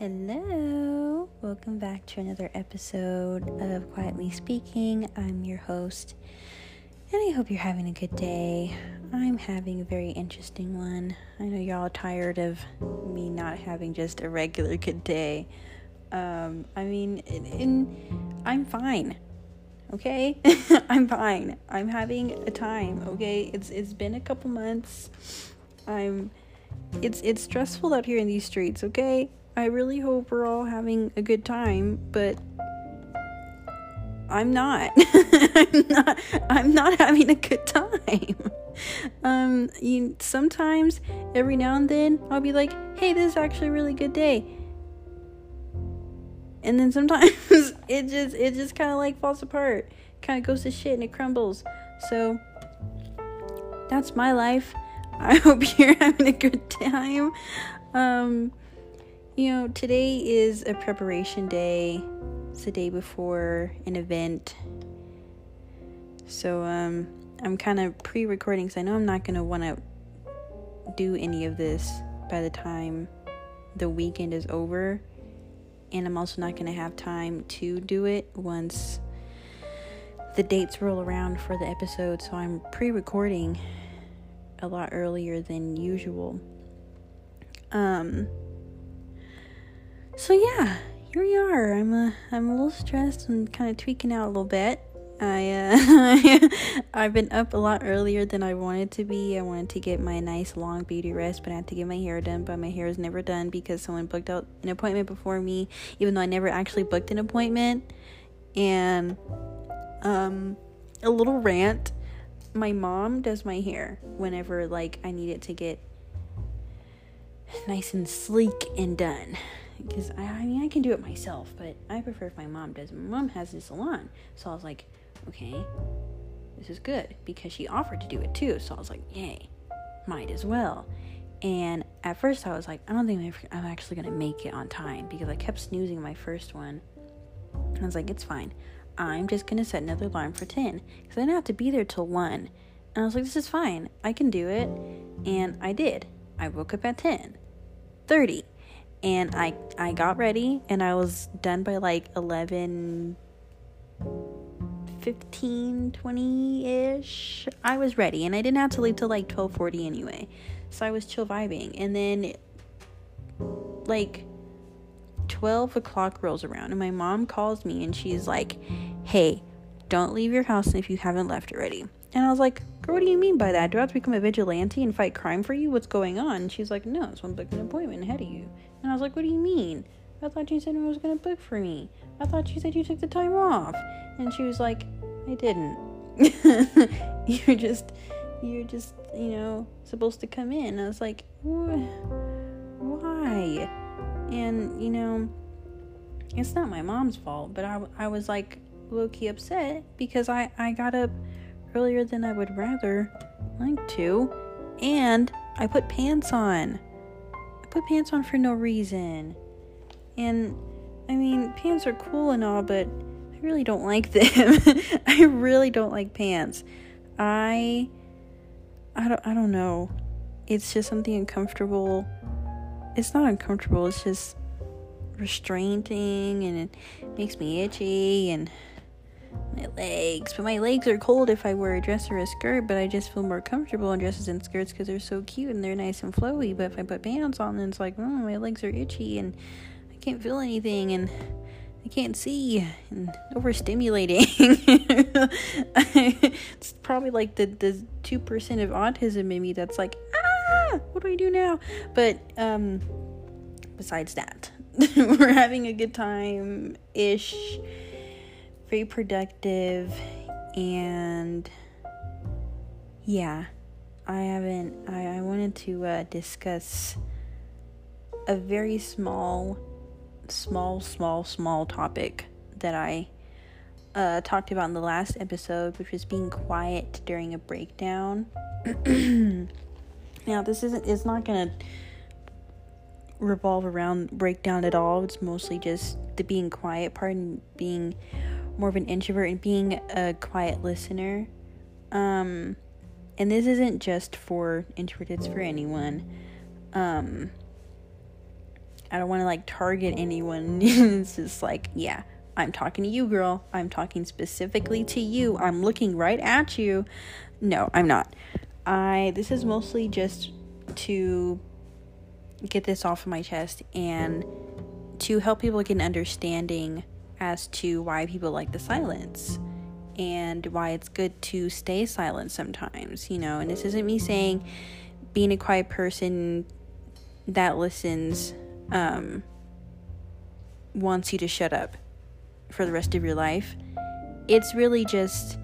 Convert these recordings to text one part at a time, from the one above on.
Hello, welcome back to another episode of Quietly Speaking. I'm your host, and I hope you're having a good day. I'm having a very interesting one. I know y'all are tired of me not having just a regular good day. Um, I mean, in, in, I'm fine. Okay, I'm fine. I'm having a time. Okay, it's it's been a couple months. I'm. It's it's stressful out here in these streets. Okay, I really hope we're all having a good time, but I'm not. I'm not. I'm not having a good time. Um, you sometimes every now and then I'll be like, "Hey, this is actually a really good day," and then sometimes it just it just kind of like falls apart, kind of goes to shit and it crumbles. So that's my life. I hope you're having a good time. Um, you know, today is a preparation day. It's the day before an event. So, um, I'm kind of pre recording because I know I'm not going to want to do any of this by the time the weekend is over. And I'm also not going to have time to do it once the dates roll around for the episode. So, I'm pre recording a lot earlier than usual. Um, so yeah, here we are. I'm a I'm a little stressed and kind of tweaking out a little bit. I uh, I've been up a lot earlier than I wanted to be. I wanted to get my nice long beauty rest, but I had to get my hair done. But my hair is never done because someone booked out an appointment before me, even though I never actually booked an appointment. And um, a little rant. My mom does my hair whenever like I need it to get nice and sleek and done because I, I mean I can do it myself, but I prefer if my mom does. My mom has a salon, so I was like, okay, this is good because she offered to do it too. So I was like, yay, might as well. And at first I was like, I don't think I'm actually gonna make it on time because I kept snoozing my first one. And I was like, it's fine. I'm just gonna set another alarm for ten because I didn't have to be there till one. And I was like, this is fine. I can do it. And I did. I woke up at ten thirty and I I got ready and I was done by like 11 15 20ish. I was ready and I didn't have to leave till like 12:40 anyway. So I was chill vibing and then like 12 o'clock rolls around and my mom calls me and she's like, "Hey, don't leave your house if you haven't left already." And I was like, Girl, what do you mean by that? Do I have to become a vigilante and fight crime for you? What's going on? She's like, No, someone booked an appointment ahead of you. And I was like, What do you mean? I thought you said it was to book for me. I thought you said you took the time off. And she was like, I didn't. you're just, you're just, you know, supposed to come in. I was like, Why? And, you know, it's not my mom's fault, but I, I was like low key upset because I, I got up earlier than I would rather like to. And I put pants on. Put pants on for no reason. And I mean, pants are cool and all, but I really don't like them. I really don't like pants. I I don't I don't know. It's just something uncomfortable. It's not uncomfortable, it's just restraining and it makes me itchy and my legs. But my legs are cold if I wear a dress or a skirt, but I just feel more comfortable in dresses and skirts because they're so cute and they're nice and flowy. But if I put pants on, then it's like, oh, my legs are itchy and I can't feel anything and I can't see and overstimulating. it's probably like the the two percent of autism in me that's like, ah, what do I do now? But um, besides that, we're having a good time ish very productive and yeah i haven't i, I wanted to uh, discuss a very small small small small topic that i uh, talked about in the last episode which was being quiet during a breakdown. Now this isn't it's not gonna revolve around breakdown at all. It's mostly just the being quiet part and being more of an introvert and being a quiet listener. Um, and this isn't just for introverts, it's for anyone. Um, I don't want to like target anyone. it's just like, yeah, I'm talking to you, girl. I'm talking specifically to you. I'm looking right at you. No, I'm not. I this is mostly just to get this off of my chest and to help people get an understanding as to why people like the silence and why it's good to stay silent sometimes, you know. And this isn't me saying being a quiet person that listens um, wants you to shut up for the rest of your life. It's really just,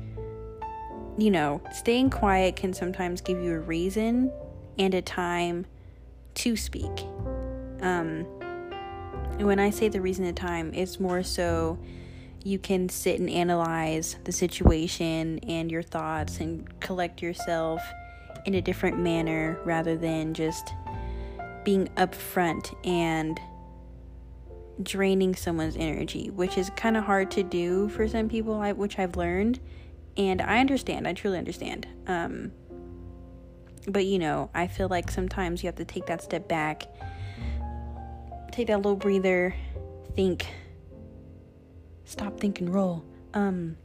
you know, staying quiet can sometimes give you a reason and a time to speak. Um, when I say the reason and time, it's more so you can sit and analyze the situation and your thoughts and collect yourself in a different manner rather than just being upfront and draining someone's energy, which is kind of hard to do for some people, which I've learned. And I understand, I truly understand. Um, but you know, I feel like sometimes you have to take that step back, take that little breather, think, stop, think, and roll. Um,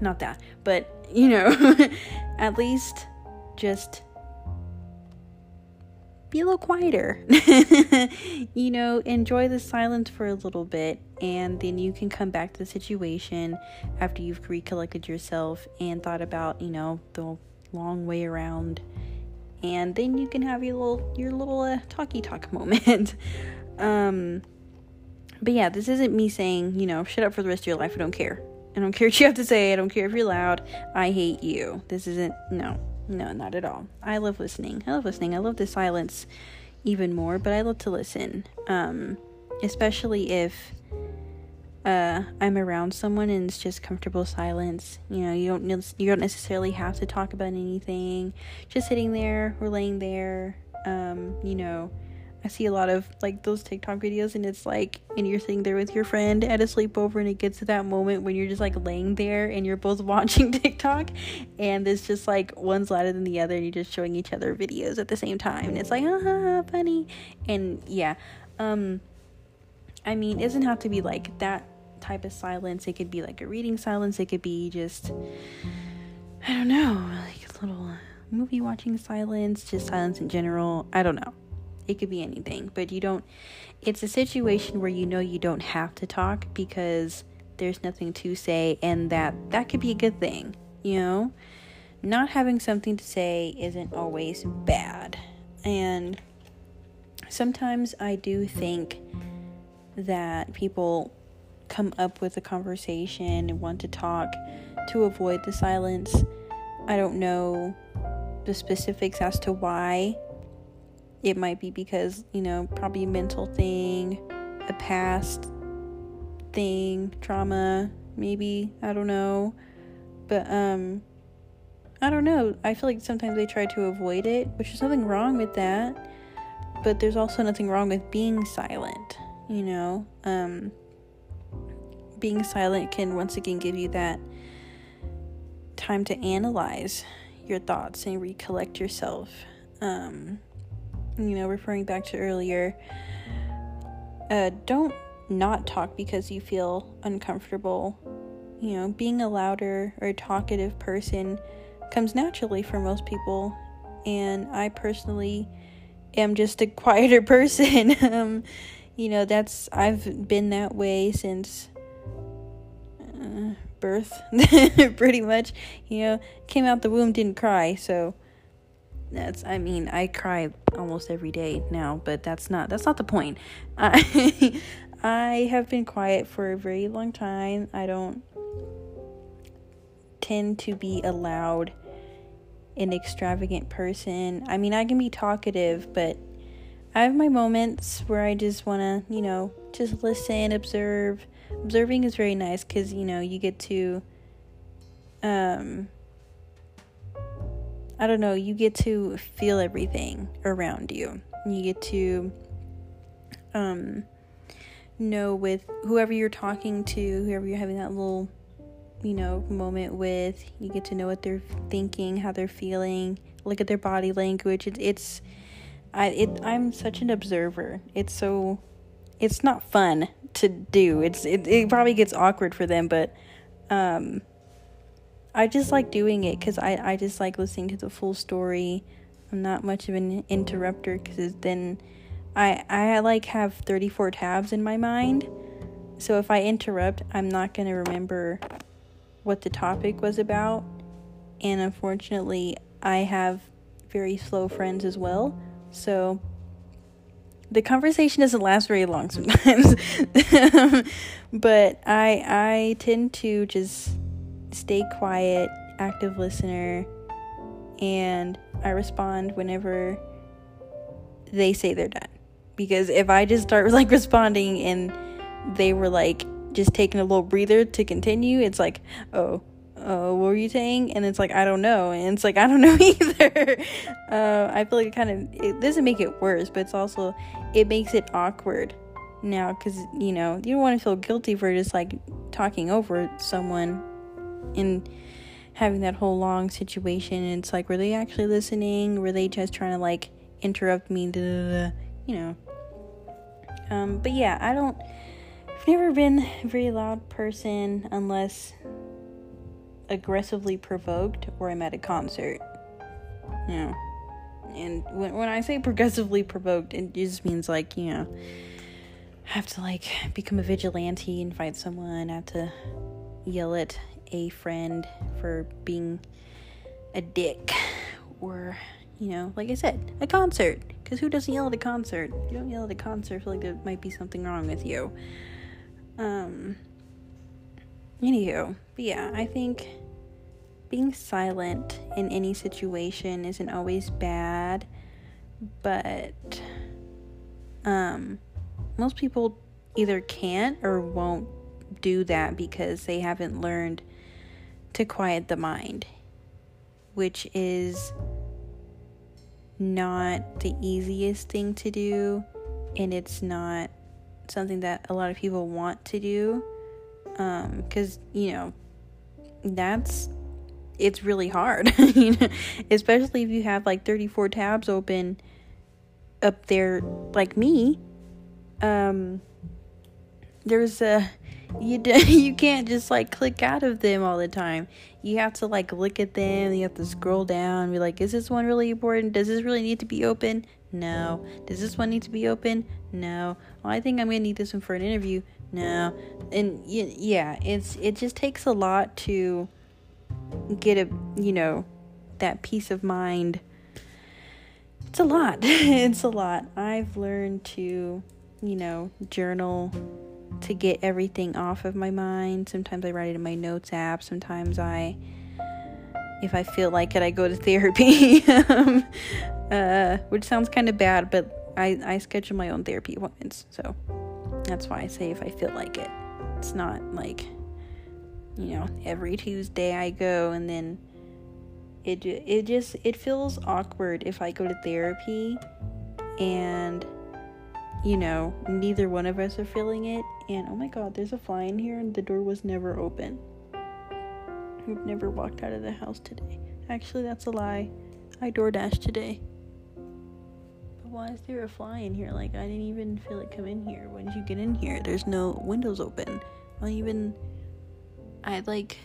not that, but you know, at least just be a little quieter. you know, enjoy the silence for a little bit, and then you can come back to the situation after you've recollected yourself and thought about, you know, the long way around. And then you can have your little your little uh, talky talk moment. Um, but yeah, this isn't me saying, you know, shut up for the rest of your life. I don't care. I don't care what you have to say. I don't care if you're loud. I hate you. This isn't no. No, not at all. I love listening. I love listening. I love the silence even more, but I love to listen. Um, especially if uh, I'm around someone and it's just comfortable silence. You know, you don't you don't necessarily have to talk about anything. Just sitting there or laying there. Um, you know, I see a lot of like those TikTok videos, and it's like, and you're sitting there with your friend at a sleepover, and it gets to that moment when you're just like laying there and you're both watching TikTok, and it's just like one's louder than the other, and you're just showing each other videos at the same time, and it's like, ah, funny, and yeah, um, I mean, it doesn't have to be like that type of silence. It could be like a reading silence. It could be just, I don't know, like a little movie watching silence, just silence in general. I don't know. It could be anything, but you don't, it's a situation where you know you don't have to talk because there's nothing to say, and that that could be a good thing, you know? Not having something to say isn't always bad. And sometimes I do think that people come up with a conversation and want to talk to avoid the silence. I don't know the specifics as to why it might be because, you know, probably a mental thing, a past thing, trauma, maybe, I don't know. But um I don't know. I feel like sometimes they try to avoid it, which is nothing wrong with that. But there's also nothing wrong with being silent, you know? Um being silent can once again give you that time to analyze your thoughts and recollect yourself. Um, you know, referring back to earlier, uh, don't not talk because you feel uncomfortable. You know, being a louder or talkative person comes naturally for most people, and I personally am just a quieter person. um, you know, that's I've been that way since uh, birth, pretty much. You know, came out the womb, didn't cry, so that's i mean i cry almost every day now but that's not that's not the point. I i have been quiet for a very long time. I don't tend to be a loud an extravagant person. I mean i can be talkative but i have my moments where i just want to you know just listen observe. Observing is very nice because you know you get to um I don't know, you get to feel everything around you. You get to um know with whoever you're talking to, whoever you're having that little you know, moment with, you get to know what they're thinking, how they're feeling, look at their body language. It's, it's I it I'm such an observer. It's so it's not fun to do. It's it, it probably gets awkward for them, but um I just like doing it cuz I I just like listening to the full story. I'm not much of an interrupter cuz then I I like have 34 tabs in my mind. So if I interrupt, I'm not going to remember what the topic was about. And unfortunately, I have very slow friends as well. So the conversation doesn't last very long sometimes. but I I tend to just stay quiet, active listener, and I respond whenever they say they're done. Because if I just start like responding and they were like just taking a little breather to continue, it's like, oh, uh, what were you saying? And it's like, I don't know. And it's like, I don't know either. uh, I feel like it kind of, it doesn't make it worse, but it's also, it makes it awkward now because, you know, you don't want to feel guilty for just like talking over someone and having that whole long situation. And it's like, were they actually listening? Were they just trying to like interrupt me? Da, da, da, you know. Um, but yeah, I don't, I've never been a very loud person unless aggressively provoked or I'm at a concert. You know. And when, when I say progressively provoked, it just means like, you know, have to like become a vigilante and fight someone, have to yell at a friend for being a dick or you know like i said a concert. Because who doesn't yell at a concert? You don't yell at a concert I feel like there might be something wrong with you. Um anywho but yeah i think being silent in any situation isn't always bad, but um, most people either can't or won't do that because they haven't learned to quiet the mind, which is not the easiest thing to do, and it's not something that a lot of people want to do because um, you know that's it's really hard, you know, especially if you have like 34 tabs open up there like me. Um there's a you you can't just like click out of them all the time. You have to like look at them, you have to scroll down, be like, is this one really important? Does this really need to be open? No. Does this one need to be open? No. Well, I think I'm gonna need this one for an interview. No. And yeah, it's it just takes a lot to get a you know that peace of mind it's a lot it's a lot i've learned to you know journal to get everything off of my mind. Sometimes i write it in my notes app. Sometimes i if i feel like it i go to therapy uh, which sounds kind of bad but I, I schedule my own therapy appointments so that's why i say if i feel like it it's not like you know, every Tuesday I go and then it it just it feels awkward if I go to therapy and you know, neither one of us are feeling it and oh my god, there's a fly in here and the door was never open. We've never walked out of the house today. Actually, that's a lie. I door DoorDash today. But why is there a fly in here? Like I didn't even feel it come in here. When did you get in here? There's no windows open. I even I like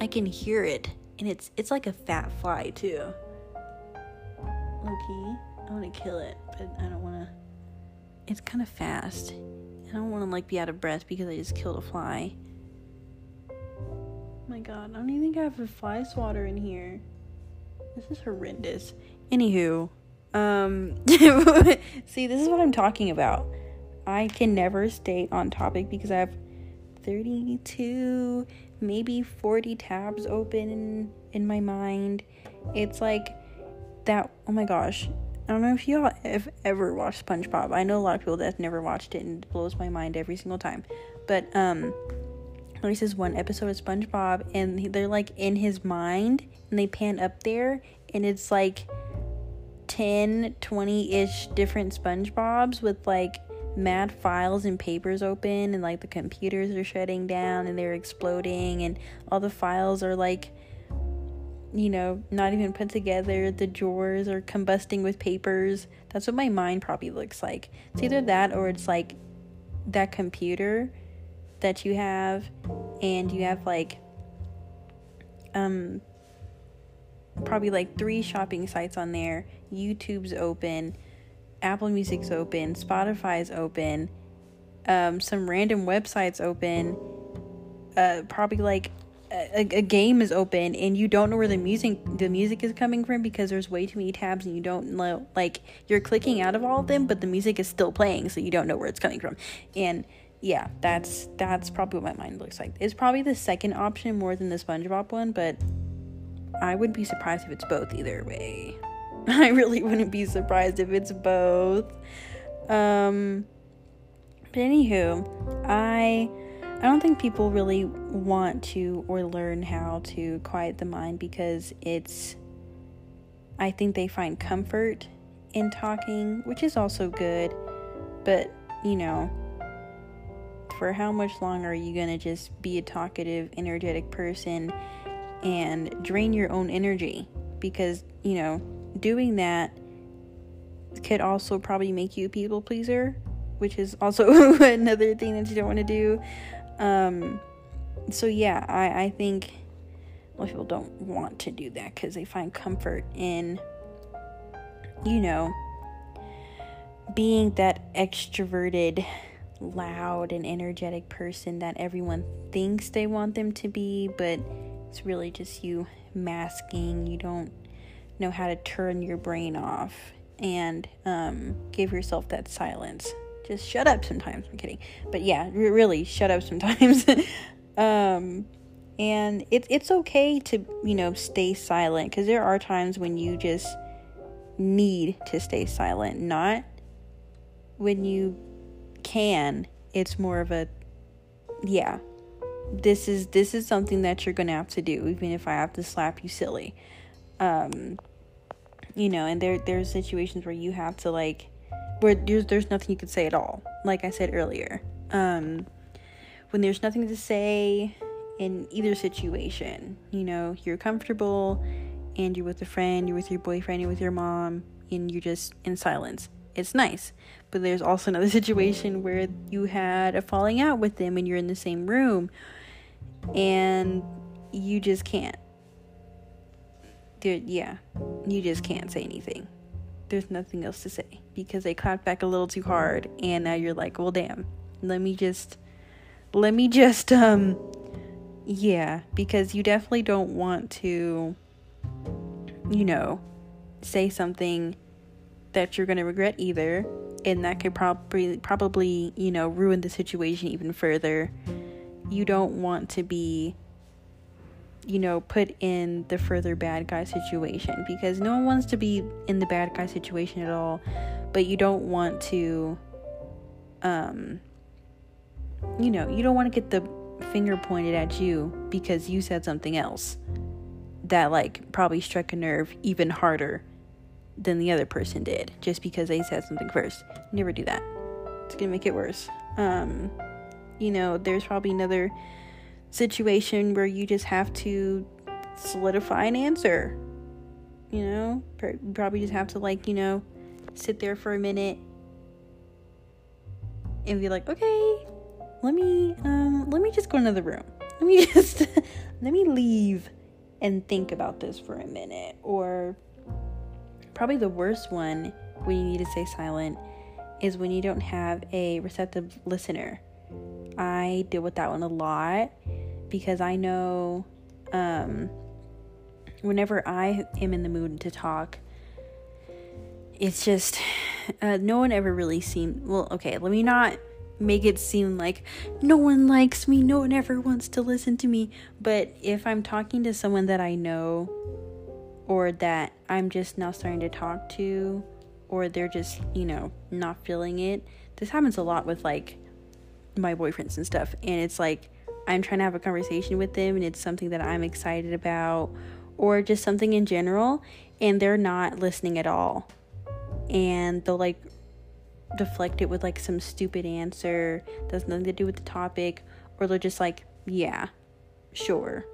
I can hear it and it's it's like a fat fly too. Okay, I want to kill it, but I don't want to. It's kind of fast. I don't want to like be out of breath because I just killed a fly. Oh my god, I don't even think I have a fly swatter in here. This is horrendous. Anywho, um, see, this is what I'm talking about. I can never stay on topic because I have 32 maybe 40 tabs open in, in my mind. It's like that. Oh my gosh. I don't know if you all have ever watched SpongeBob. I know a lot of people that have never watched it and it blows my mind every single time. But um there's this one episode of SpongeBob and they're like in his mind and they pan up there and it's like 10, 20-ish different SpongeBobs with like mad files and papers open and like the computers are shutting down and they're exploding and all the files are like you know, not even put together. The drawers are combusting with papers. That's what my mind probably looks like. It's either that or it's like that computer that you have and you have like um probably like three shopping sites on there. YouTube's open, Apple Music's open, Spotify's open, um, some random websites open, uh, probably like a, a, game is open and you don't know where the music the music is coming from because there's way too many tabs and you don't know like you're clicking out of all of them but the music is still playing so you don't know where it's coming from. And yeah that's that's probably what my mind looks like. It's probably the second option more than the spongebob one but i wouldn't be surprised if it's both either way. I really wouldn't be surprised if it's both. Um but anywho i I don't think people really want to or learn how to quiet the mind because it's, I think they find comfort in talking, which is also good. But, you know, for how much longer are you going to just be a talkative, energetic person and drain your own energy? Because, you know, doing that could also probably make you a people pleaser, which is also another thing that you don't want to do. Um, so yeah, I, I think most people don't want to do that because they find comfort in, you know, being that extroverted, loud, and energetic person that everyone thinks they want them to be, but it's really just you masking. You don't know how to turn your brain off and um, give yourself that silence just shut up sometimes. I'm kidding, but yeah, really shut up sometimes. um, and it's it's okay to you know stay silent because there are times when you just need to stay silent, not when you can. It's more of a yeah. This is this is something that you're gonna have to do, even if I have to slap you silly. Um, you know, and there there's situations where you have to like where there's, there's nothing you could say at all like i said earlier. Um when there's nothing to say in either situation you know you're comfortable and you're with a friend you're with your boyfriend you're with your mom and you're just in silence it's nice. But there's also another situation where you had a falling out with them and you're in the same room and you just can't. Dude, yeah you just can't say anything there's nothing else to say because they clapped back a little too hard and now you're like, well damn. Let me just let me just um yeah, because you definitely don't want to you know, say something that you're going to regret either and that could probably probably, you know, ruin the situation even further. You don't want to be you know, put in the further bad guy situation because no one wants to be in the bad guy situation at all, but you don't want to, um, you know, you don't want to get the finger pointed at you because you said something else that, like, probably struck a nerve even harder than the other person did just because they said something first. Never do that, it's gonna make it worse. Um, you know, there's probably another situation where you just have to solidify an answer. You know, probably just have to like, you know, sit there for a minute and be like, "Okay, let me um let me just go into the room. Let me just let me leave and think about this for a minute." Or probably the worst one when you need to stay silent is when you don't have a receptive listener. I deal with that one a lot because I know um, whenever I am in the mood to talk, it's just uh, no one ever really seemed well. Okay, let me not make it seem like no one likes me, no one ever wants to listen to me. But if I'm talking to someone that I know, or that I'm just now starting to talk to, or they're just, you know, not feeling it, this happens a lot with like my boyfriends and stuff. And it's like, I'm trying to have a conversation with them and it's something that I'm excited about or just something in general and they're not listening at all. And they'll like deflect it with like some stupid answer that's nothing to do with the topic or they're just like, yeah, sure.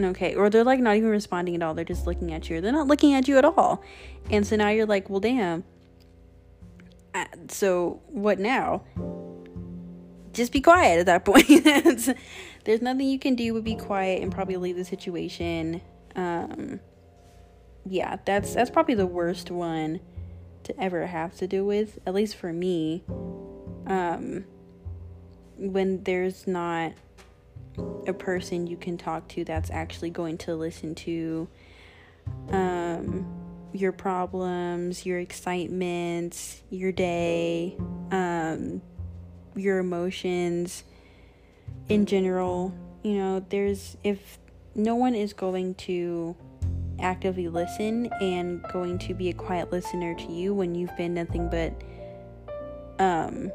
Okay. Or they're like not even responding at all. They're just looking at you. They're not looking at you at all. And so now you're like, well, damn. Uh, so what now? Just be quiet at that point. There's nothing you can do but be quiet and probably leave the situation. Um, yeah, that's that's probably the worst one to ever have to do with, at least for me. Um, when there's not a person you can talk to that's actually going to listen to um, your problems, your excitements, your day, um, your emotions in general. You know, there's if no one is going to actively listen and going to be a quiet listener to you when you've been nothing but um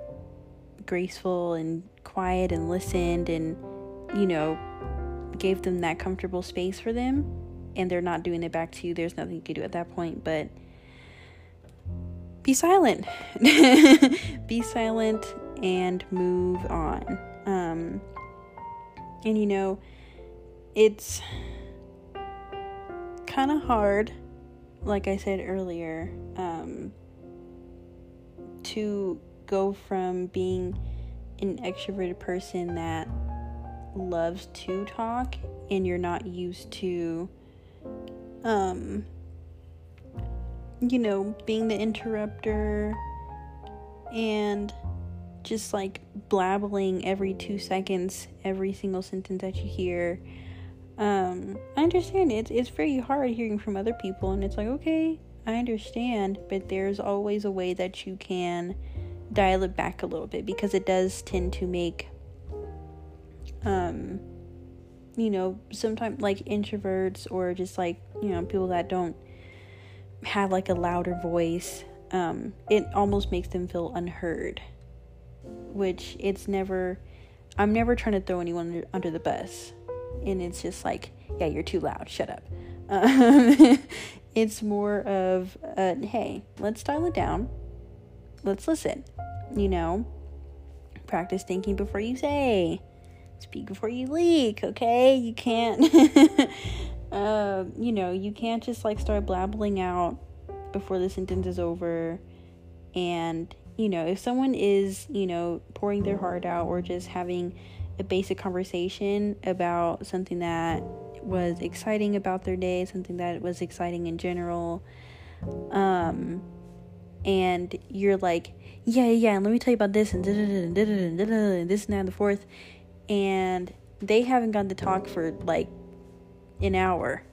graceful and quiet and listened and you know gave them that comfortable space for them and they're not doing it back to you there's nothing you can do at that point but be silent be silent and move on. Um and you know it's kind of hard, like I said earlier, um, to go from being an extroverted person that loves to talk and you're not used to um you know being the interrupter and just like blabbling every 2 seconds every single sentence that you hear. Um, I understand it's it's very hard hearing from other people, and it's like okay, I understand, but there's always a way that you can dial it back a little bit because it does tend to make um you know sometimes like introverts or just like you know people that don't have like a louder voice um it almost makes them feel unheard which it's never i'm never trying to throw anyone under, the bus. And it's just like, yeah, you're too loud, shut up. Um, it's more of, uh, hey, let's dial it down, let's listen, you know, practice thinking before you say, speak before you leak, okay? You can't, uh, you know, you can't just like start blabbling out before the sentence is over and you know if someone is you know pouring their heart out or just having a basic conversation about something that was exciting about their day, something that was exciting in general. Um, and you're like, yeah, yeah, and let me tell you about this and, this, and this and that and the fourth. And they haven't gotten to talk for like an hour.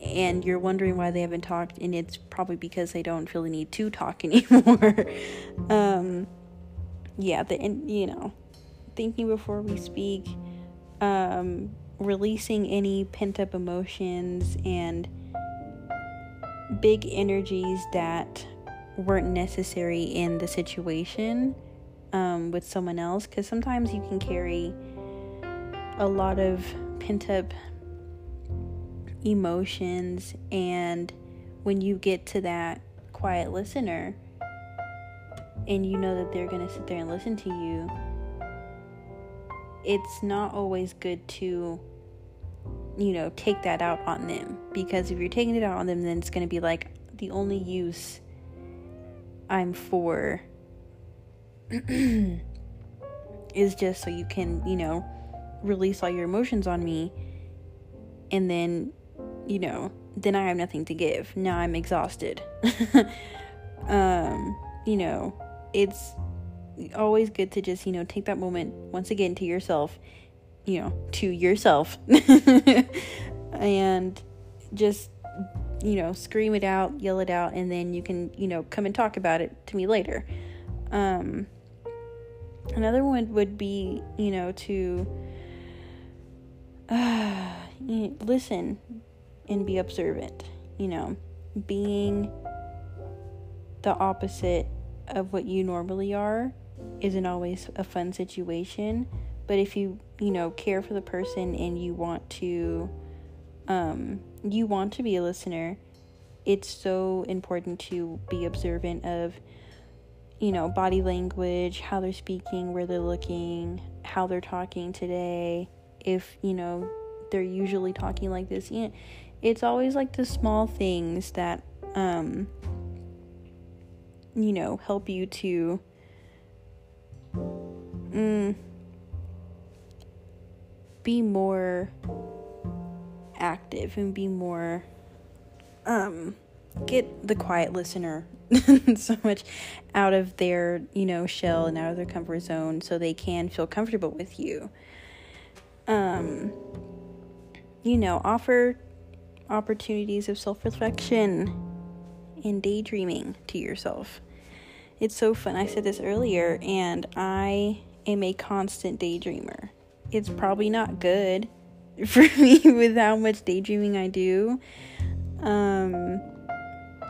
And you're wondering why they haven't talked, and it's probably because they don't feel the need to talk anymore. um, yeah, the and you know, thinking before we speak, um, releasing any pent up emotions and big energies that weren't necessary in the situation um, with someone else. Because sometimes you can carry a lot of pent up emotions, and when you get to that quiet listener, and you know that they're going to sit there and listen to you it's not always good to you know take that out on them. Because if you're taking it out on them then it's going to be like the only use i'm for is just so you can you know release all your emotions on me and then you know then i have nothing to give. Now i'm exhausted. Um you know it's always good to just, you know, take that moment once again to yourself, you know, to yourself, and just, you know, scream it out, yell it out, and then you can, you know, come and talk about it to me later. Um, another one would be, you know, to uh, listen and be observant, you know, being the opposite of what you normally are isn't always a fun situation but if you you know care for the person and you want to um you want to be a listener it's so important to be observant of you know body language how they're speaking where they're looking how they're talking today if you know they're usually talking like this. You know, it's always like the small things that um you know, help you to mm, be more active and be more um get the quiet listener so much out of their, you know, shell and out of their comfort zone so they can feel comfortable with you. Um you know, offer opportunities of self-reflection and daydreaming to yourself. It's so fun. I said this earlier, and I am a constant daydreamer. It's probably not good for me with how much daydreaming I do. Um,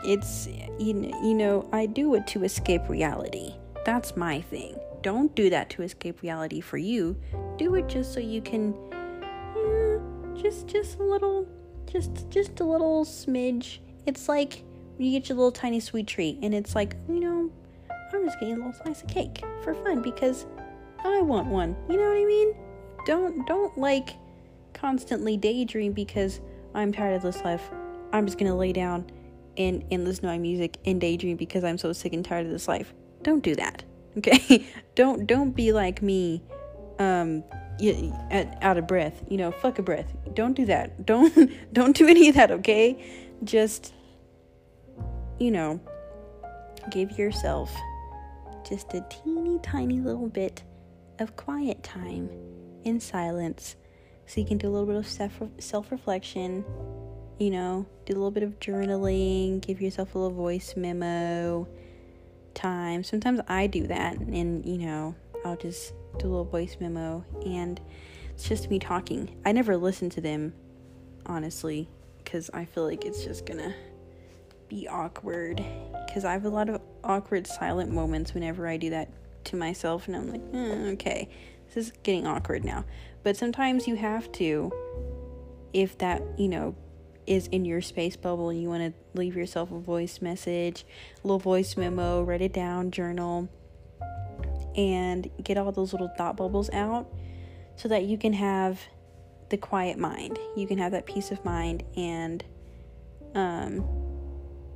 it's you know, you know I do it to escape reality. That's my thing. Don't do that to escape reality for you. Do it just so you can, yeah, just just a little, just just a little smidge. It's like you get your little tiny sweet treat, and it's like you know I'm just getting a little slice of cake for fun because I want one. You know what I mean? Don't don't like constantly daydream because I'm tired of this life. I'm just gonna lay down and, and listen to my music and daydream because I'm so sick and tired of this life. Don't do that. Okay? don't don't be like me, um out of breath. You know, fuck a breath. Don't do that. Don't don't do any of that, okay? Just you know, give yourself just a teeny tiny little bit of quiet time in silence so you can do a little bit of self reflection, you know, do a little bit of journaling, give yourself a little voice memo time. Sometimes I do that, and you know, I'll just do a little voice memo, and it's just me talking. I never listen to them, honestly, because I feel like it's just gonna be awkward because I have a lot of awkward silent moments whenever I do that to myself, and I'm like, eh, okay, this is getting awkward now. But sometimes you have to, if that, you know, is in your space bubble and you want to leave yourself a voice message, little voice memo, write it down, journal, and get all those little thought bubbles out so that you can have the quiet mind. You can have that peace of mind and, um,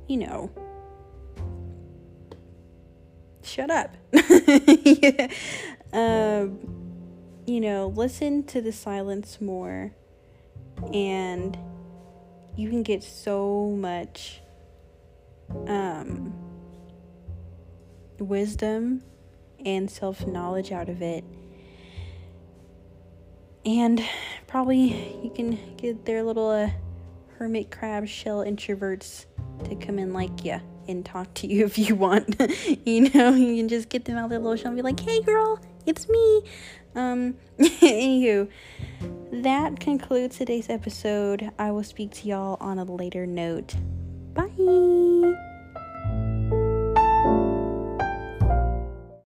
you know, shut up. um, you know, listen to the silence more, and you can get so much um, wisdom and self knowledge out of it. And probably you can get their little uh, hermit crab shell introverts to come in like you and talk to you if you want. you know, you can just get them out of their little shell and be like, hey girl, it's me. Um, anywho, that concludes today's episode. I will speak to y'all on a later note. Bye.